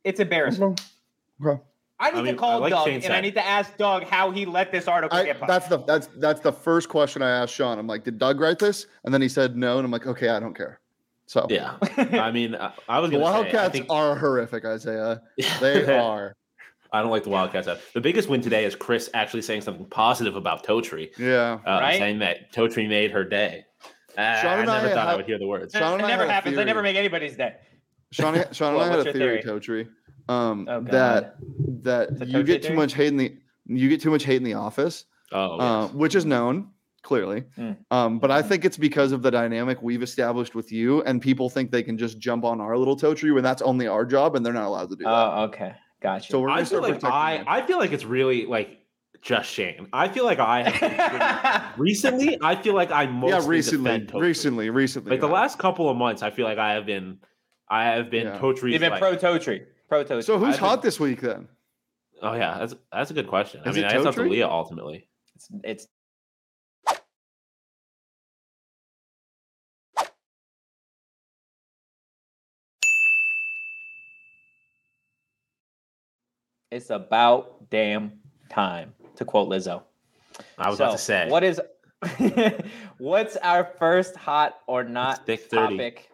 It's embarrassing. Okay. I need I mean, to call like Doug Shane and I need to ask Doug how he let this article I, get published. that's the that's that's the first question I asked Shawn. I'm like, did Doug write this? And then he said no, and I'm like, okay, I don't care. So Yeah, I mean, I, I was the going to say. I Wildcats think, are horrific, Isaiah. They are. I don't like the Wildcats. The biggest win today is Chris actually saying something positive about Totri, Yeah. uh, Right? saying that Totri made her day. Uh, Shawn I never I thought I would hear the words. Shawn and it never had happens. They never make anybody's day. Shawn, Shawn and What- I had a theory, theory? Totri, um, Oh, that that you get too theory? much hate in the you get too much hate in the office, Oh, uh, yes. which is known clearly. Mm. Um, but I think it's because of the dynamic we've established with you, and people think they can just jump on our little Totri when that's only our job, and they're not allowed to do that. Oh, okay. Gotcha. So we're I gonna feel start like I, you. I feel like it's really like just Shane. I feel like I have been- recently. I feel like I mostly yeah, recently, recently, recently. like the last couple of months. I feel like I have been, I have been Yeah. Totri's You've been like, pro Totri. Pro So who's I've been- hot this week then? Oh yeah, that's that's a good question. I Is mean, it I guess that's Leah ultimately. It's, it's It's about damn time, to quote Lizzo. I was So, about to say. What is What's our first hot or not Stick 30. topic?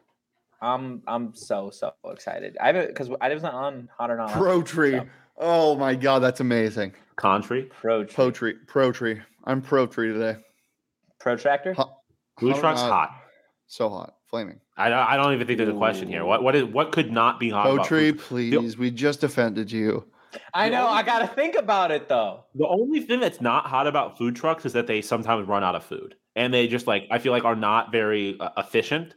I'm I'm so so excited. I haven't because I was not on hot or not. Pro tree. so- Oh my god, that's amazing. Country. Pro tree. Pro tree. Pro tree. I'm pro tree today. protractor. Hot- Blue hot truck's hot. So hot. Flaming. I don't, I don't even think there's a question here. What what is what could not be hot? Pro tree, food? please. We just offended you. I know. only I gotta think about it though. The only thing that's not hot about food trucks is that they sometimes run out of food, and they just like I feel like are not very uh, efficient.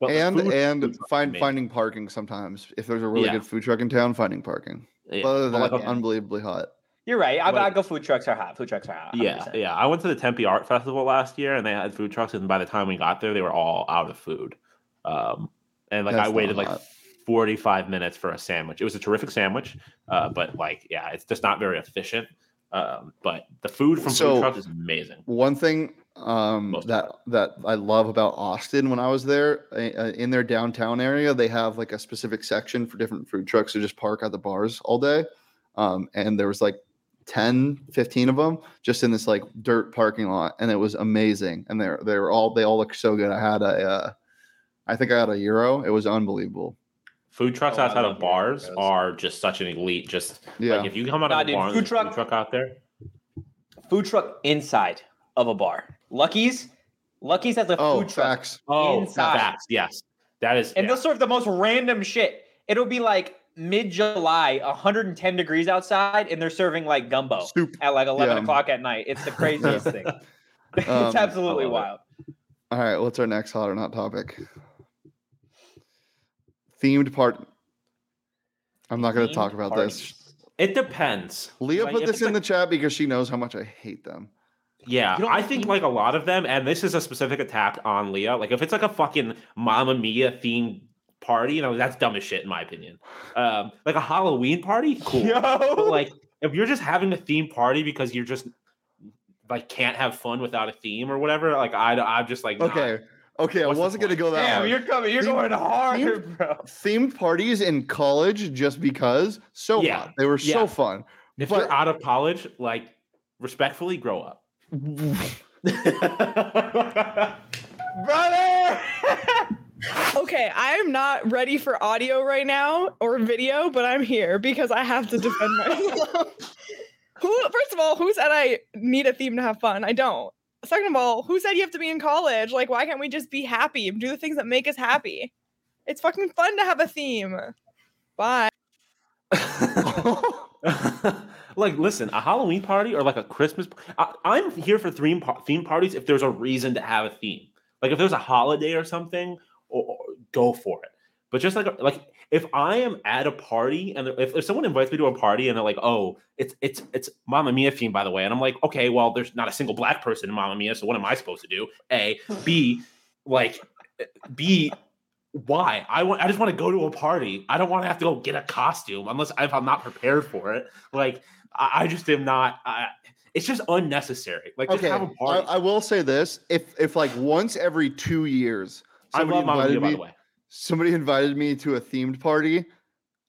But and food- food and trucks find amazing. finding parking sometimes. If there's a really Yeah. good food truck in town, finding parking. Yeah, But other than but like, unbelievably hot. You're right. I, What- I go. Food trucks are hot. Food trucks are hot. yeah, 100%. yeah. I went to the Tempe Art Festival last year, and they had food trucks, and by the time we got there, they were all out of food. Um, and like That's I waited like hot. 45 minutes for a sandwich. It was a terrific sandwich, uh, but like, yeah, it's just not very efficient. Um, but the food from So- food trucks is amazing. One thing um, that that I love about Austin when I was there uh, in their downtown area, they have like a specific section for different food trucks to just park at the bars all day. Um, and there was like 10, 15 of them just in this like dirt parking lot, and it was amazing. And they're they were all they all look so good. I had a uh, I think I had a euro. It was unbelievable. Food trucks Oh, outside of bars burritos. are just such an elite. Just Yeah. like if you come out Nah, of a dude, bar, food there's a food truck- truck out there. Food truck inside of a bar. Lucky's. Lucky's has a oh, food truck, facts. Oh, Inside. facts. Yes, that is. and yeah. they'll serve the most random shit. It'll be like mid July, 110 degrees outside, and they're serving like gumbo Soup. at like 11 Yeah. o'clock at night. It's the craziest thing. it's Um, absolutely I love wild. All right, what's our next hot or not topic? Themed part. I'm not going to talk about this. It depends. Leah Like, put if this in like- the chat because she knows how much I hate them. Yeah, You I think theme- like a lot of them, and this is a specific attack on Leah. Like if it's like a fucking Mamma Mia themed party, you know, that's dumb as shit in my opinion. Um, like a Halloween party, cool. But like if you're just having a theme party because you're just like can't have fun without a theme or whatever, like I I'm just like nah. Okay, okay, I What's the wasn't going to go that Damn, hard. you're coming. You're Theme- going hard, theme- bro. Themed parties in college just because so Yeah, hot. They were yeah. so fun. If but- you're out of college, like respectfully grow up. Brother! Okay, I am not ready for audio right now or video, but I'm here because I have to defend myself. who, first of all, who said I need a theme to have fun? I don't. Second of all, who said you have to be in college? Like, why can't we just be happy and do the things that make us happy? It's fucking fun to have a theme. Bye. like, listen, a Halloween party or like a Christmas. I, I'm here for theme theme parties if there's a reason to have a theme. Like if there's a holiday or something, or, or go for it. But just like like if I am at a party and if, if someone invites me to a party and they're like, oh, it's it's it's Mamma Mia theme by the way, and I'm like, okay, well, there's not a single black person in Mamma Mia, so what am I supposed to do? A, B, like, B, why? I want. I just want to go to a party. I don't want to have to go get a costume unless if I'm not prepared for it. Like, I, I just am not. I, it's just unnecessary. Like, just okay, have a I, party. I will say this: if if like once every two years, I, somebody love Mamma Mia, invited by me, the way. somebody invited me to a themed party,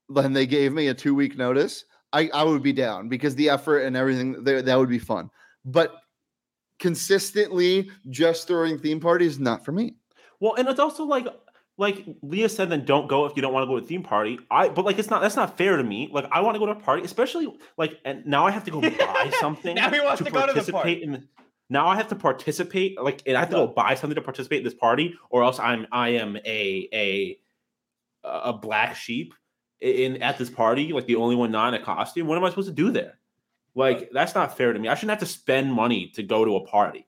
then they gave me a two week notice. I, I would be down because the effort and everything there that would be fun. But consistently just throwing theme parties, not for me. Well, and it's also like like Leah said, then don't go if you don't want to go to a theme party. I but like it's not that's not fair to me. Like I want to go to a party, especially like and now I have to go buy something. Now he wants to go to the party. in the- now I have to participate, like, and I have to go buy something to participate in this party, or else I'm I am a a a black sheep in at this party, like the only one not in a costume. What am I supposed to do there? Like that's not fair to me. I shouldn't have to spend money to go to a party.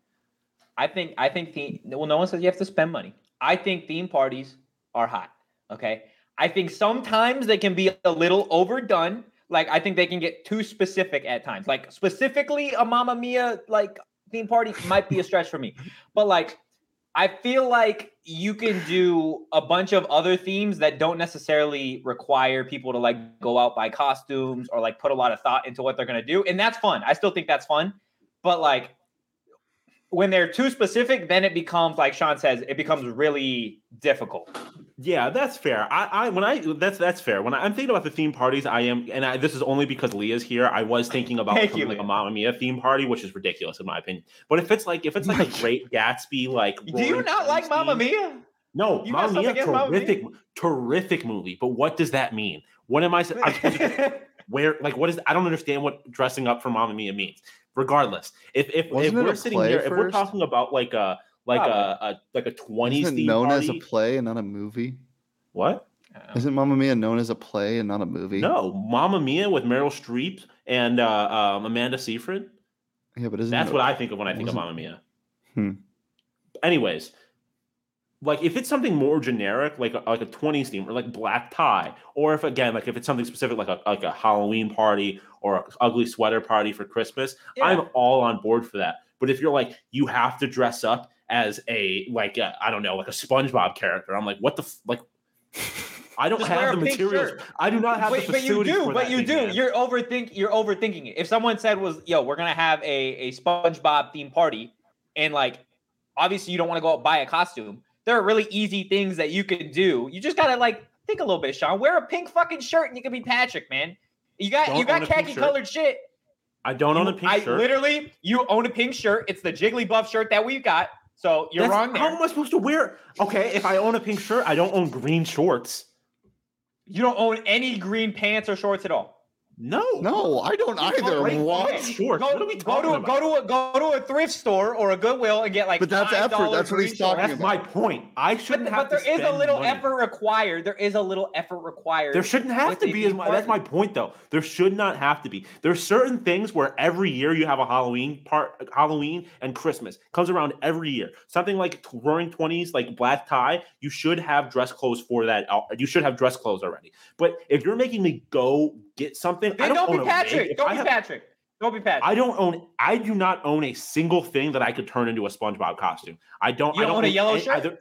I think I think theme. Well, no one says you have to spend money. I think theme parties are hot. Okay. I think sometimes they can be a little overdone. Like I think they can get too specific at times. Like specifically a Mamma Mia like theme party might be a stretch for me. But like I feel like you can do a bunch of other themes that don't necessarily require people to like go out buy costumes or like put a lot of thought into what they're gonna do. And that's fun. I still think that's fun. But like when they're too specific, then it becomes like Shawn says, it becomes really difficult. Yeah, that's fair. I, I when I that's that's fair. When I, am thinking about the theme parties, I am, and I, this is only because Leah's here. I was thinking about Thank you, like a. Mamma Mia theme party, which is ridiculous in my opinion. But if it's like if it's like a Great Gatsby, like Do you not like Mamma Mia? No, You Mamma Mia, Mamma Mia? terrific, terrific movie. But what does that mean? What am I? sa- I'm supposed to where like what is? I don't understand what dressing up for Mamma Mia means. Regardless, if if, if we're sitting play here, if we're talking about like a like a, a like a twenties Isn't it theme known party, as a play and not a movie? what? Isn't Mamma Mia known as a play and not a movie? No, Mamma Mia with Meryl Streep and uh, um, Amanda Seyfried. Yeah, but isn't That's it- what I think of when I think of wasn't- Mamma Mia. Hmm. Anyways, like if it's something more generic, like a, like a 20s theme, or like black tie, or if again, like if it's something specific, like a like a Halloween party or a ugly sweater party for Christmas, Yeah. I'm all on board for that. But if you're like you have to dress up as a like I I don't know, like a SpongeBob character, I'm like, what the f- like. I don't Just have the materials. shirt. I do not have But, the but you do, for but you do. man. You're overthink. You're overthinking it. If someone said was, "Yo, we're gonna have a a SpongeBob themed party," and like, obviously you don't want to go out buy a costume. There are really easy things that you can do. You just gotta like think a little bit, Shawn. Wear a pink fucking shirt and you can be Patrick, man. You got Don't you got own a pink khaki colored shit. I don't own a pink I shirt. literally, you own a pink shirt. It's the Jigglypuff shirt that we got. So you're That's- wrong there. How am I supposed to wear? Okay, if I own a pink shirt, I don't own green shorts. You don't own any green pants or shorts at all. No, No, I don't either. great What? point. Shorts. Go, What go talking to about? go to a go to a thrift store or a Goodwill and get like. But that's $5 effort. That's what he's talking shorts. That's my point. I shouldn't But, have but there to is a little money. effort required. There is a little effort required. There shouldn't have to be. Is theme my, that's my point, though. There should not have to be. There's certain things where every year you have a Halloween part, Halloween and Christmas comes around every year. Something like t- Roaring Twenties, like black tie. You should have dress clothes for that. Uh, you should have dress clothes already. But if you're making me go get something, I don't, don't, be. Patrick. Don't be have- Patrick. Don't be Patrick. I don't own. I do not own a single thing that I could turn into a SpongeBob costume. I don't. You I don't don't own a yellow shirt? Either.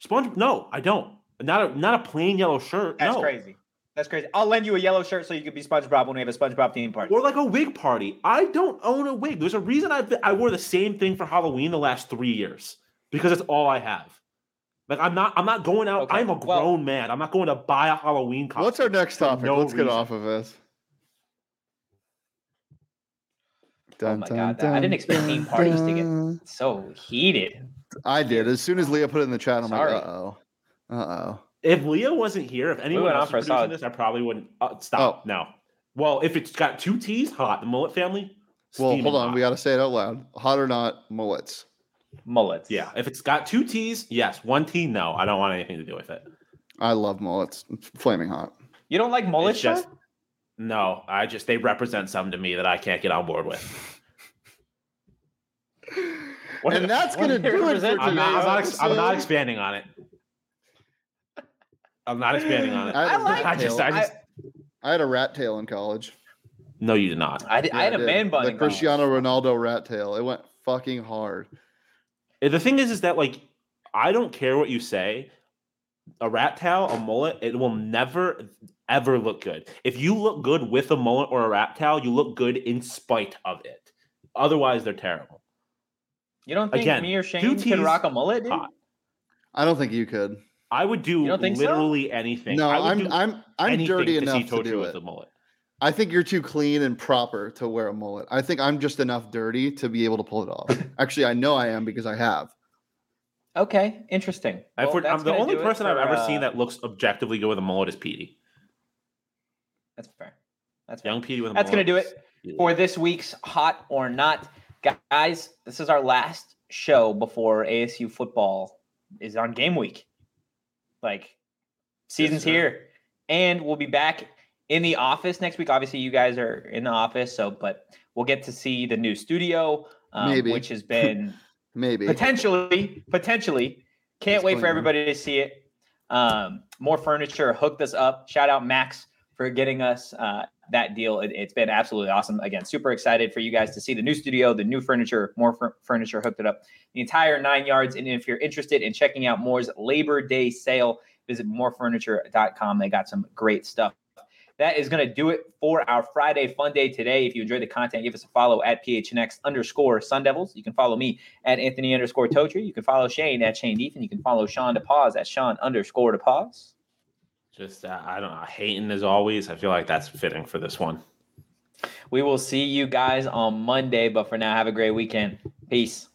Sponge? No, I don't. Not a not a plain yellow shirt. That's no. crazy. That's crazy. I'll lend you a yellow shirt so you can be SpongeBob when we have a SpongeBob theme party. Or like a wig party. I don't own a wig. There's a reason I I wore the same thing for Halloween the last three years because it's all I have. Like I'm not I'm not going out. Okay, I'm a well- grown man. I'm not going to buy a Halloween costume. What's our next topic? no Let's get off of this. Oh my God, that- I didn't expect theme parties to get- dun. so heated. I did. As soon as Leah put it in the chat, I'm Sorry. like, uh oh. Uh oh. If Leah wasn't here, if anyone went on else was producing this, I probably wouldn't uh, stop. Oh. No. Well, if it's got two T's, hot. The mullet family. Well, hold on. hot. We got to say it out loud. Hot or not, mullets. Mullets. Yeah, if it's got two T's, yes. One T, no. I don't want anything to do with it. I love mullets. Flaming hot. You don't like mullets, just no. I just they represent something to me that I can't get on board with. What and if- that's what gonna do it for I'm not, I'm, not I'm not expanding on it. I'm not expanding on it. I, I had a like- rat I just, tail. I just. I had a rat tail in college. no, you did not. I, did, I had a did. man bun. The in college. Cristiano Ronaldo rat tail. It went fucking hard. The thing is, is that like I don't care what you say. A rat tail, a mullet, it will never ever look good. If you look good with a mullet or a rat tail, you look good in spite of it. Otherwise, they're terrible. You don't think Again, me or two Shane can Ts, rock a mullet, dude? hot. I don't think you could. I would do You don't think so? literally anything. No, I would I'm do I'm I'm anything dirty to enough see to Tojo do with it. a mullet. I think you're too clean and proper to wear a mullet. I think I'm just enough dirty to be able to pull it off. Actually, I know I am because I have. Okay, interesting. I've Well, heard- I'm the only do it person I've ever uh, seen that looks objectively good with a mullet is Petey. That's fair. That's fair. Young Petey with a mullet. That's gonna do is- it for this week's Hot or Not. Guys, this is our last show before ASU football is on game week. Like, season's sir. here. And we'll be back in the office next week. Obviously, you guys are in the office, so but we'll get to see the new studio, um, which has been Maybe. potentially, potentially. Can't wait for everybody to see it. Um, Mor furniture hooked us up. Shout out Max for getting us uh, that deal. It, has been absolutely awesome. Again, super excited for you guys to see the new studio, the new furniture, Mor fur- furniture hooked it up, the entire nine yards. And if you're interested in checking out Mor's Labor Day sale, visit morfurniture.com. They got some great stuff that is going to do it for our Friday Fun Day today. If you enjoyed the content, give us a follow at PHNX underscore Sun Devils. You can follow me at Anthony underscore Totri. You can follow Shane at Shane Ethan. You can follow Shawn DePause at Shawn underscore DePause. Just, uh, I don't know, hating as always. I feel like that's fitting for this one. We will see you guys on Monday, but for now, have a great weekend. Peace.